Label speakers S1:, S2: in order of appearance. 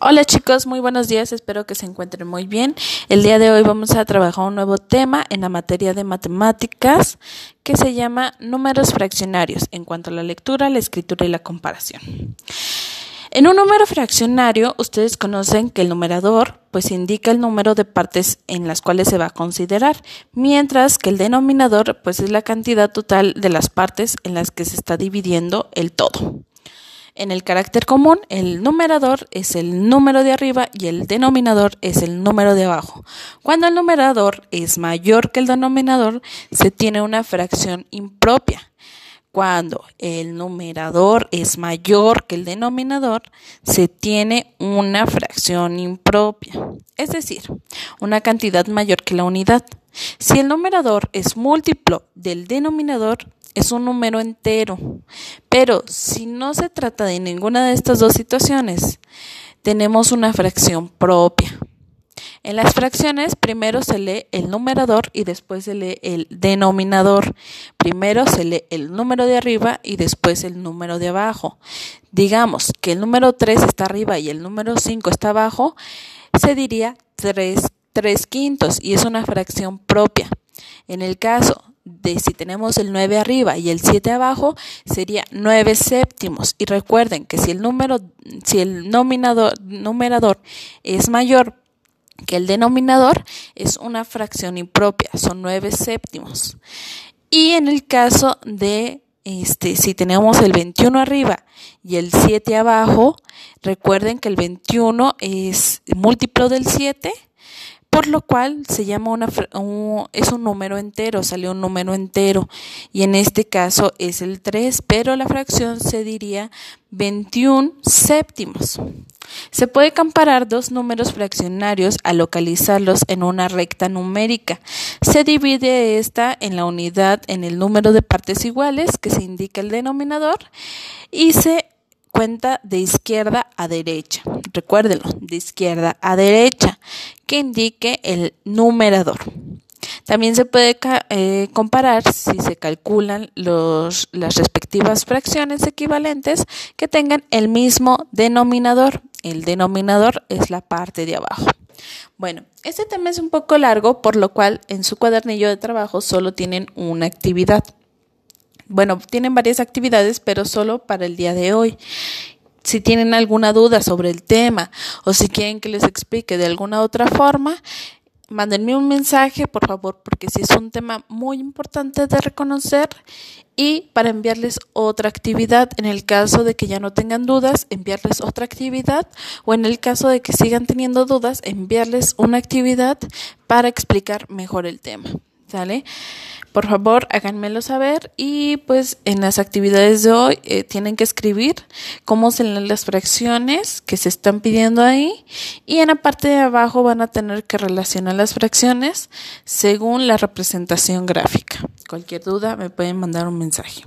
S1: Hola chicos, muy buenos días, espero que se encuentren muy bien. El día de hoy vamos a trabajar un nuevo tema en la materia de matemáticas que se llama números fraccionarios en cuanto a la lectura, la escritura y la comparación. En un número fraccionario, ustedes conocen que el numerador pues indica el número de partes en las cuales se va a considerar, mientras que el denominador pues es la cantidad total de las partes en las que se está dividiendo el todo. En el carácter común, el numerador es el número de arriba y el denominador es el número de abajo. Cuando el numerador es mayor que el denominador, se tiene una fracción impropia. Cuando el numerador es mayor que el denominador, se tiene una fracción impropia, es decir, una cantidad mayor que la unidad. Si el numerador es múltiplo del denominador, es un número entero. Pero si no se trata de ninguna de estas dos situaciones, tenemos una fracción propia. En las fracciones primero se lee el numerador y después se lee el denominador. Primero se lee el número de arriba y después el número de abajo. Digamos que el número 3 está arriba y el número 5 está abajo, se diría 3, 3 quintos y es una fracción propia. En el caso de si tenemos el 9 arriba y el 7 abajo, sería 9 séptimos. Y recuerden que si el número, si el nominador, numerador es mayor que el denominador, es una fracción impropia, son 9 séptimos. Y en el caso de este, si tenemos el 21 arriba y el 7 abajo, recuerden que el 21 es múltiplo del 7 por lo cual se llama una es un número entero, salió un número entero y en este caso es el 3, pero la fracción se diría 21 séptimos. Se puede comparar dos números fraccionarios al localizarlos en una recta numérica. Se divide esta en la unidad en el número de partes iguales que se indica el denominador y se cuenta de izquierda a derecha. Recuérdenlo, de izquierda a derecha, que indique el numerador. También se puede eh, comparar si se calculan los, las respectivas fracciones equivalentes que tengan el mismo denominador. El denominador es la parte de abajo. Bueno, este tema es un poco largo, por lo cual en su cuadernillo de trabajo solo tienen una actividad. Bueno, tienen varias actividades, pero solo para el día de hoy. Si tienen alguna duda sobre el tema o si quieren que les explique de alguna otra forma, mándenme un mensaje, por favor, porque si es un tema muy importante de reconocer y para enviarles otra actividad. En el caso de que ya no tengan dudas, enviarles otra actividad o en el caso de que sigan teniendo dudas, enviarles una actividad para explicar mejor el tema. ¿Sale? Por favor, háganmelo saber y pues en las actividades de hoy eh, tienen que escribir cómo se leen las fracciones que se están pidiendo ahí y en la parte de abajo van a tener que relacionar las fracciones según la representación gráfica. Cualquier duda me pueden mandar un mensaje.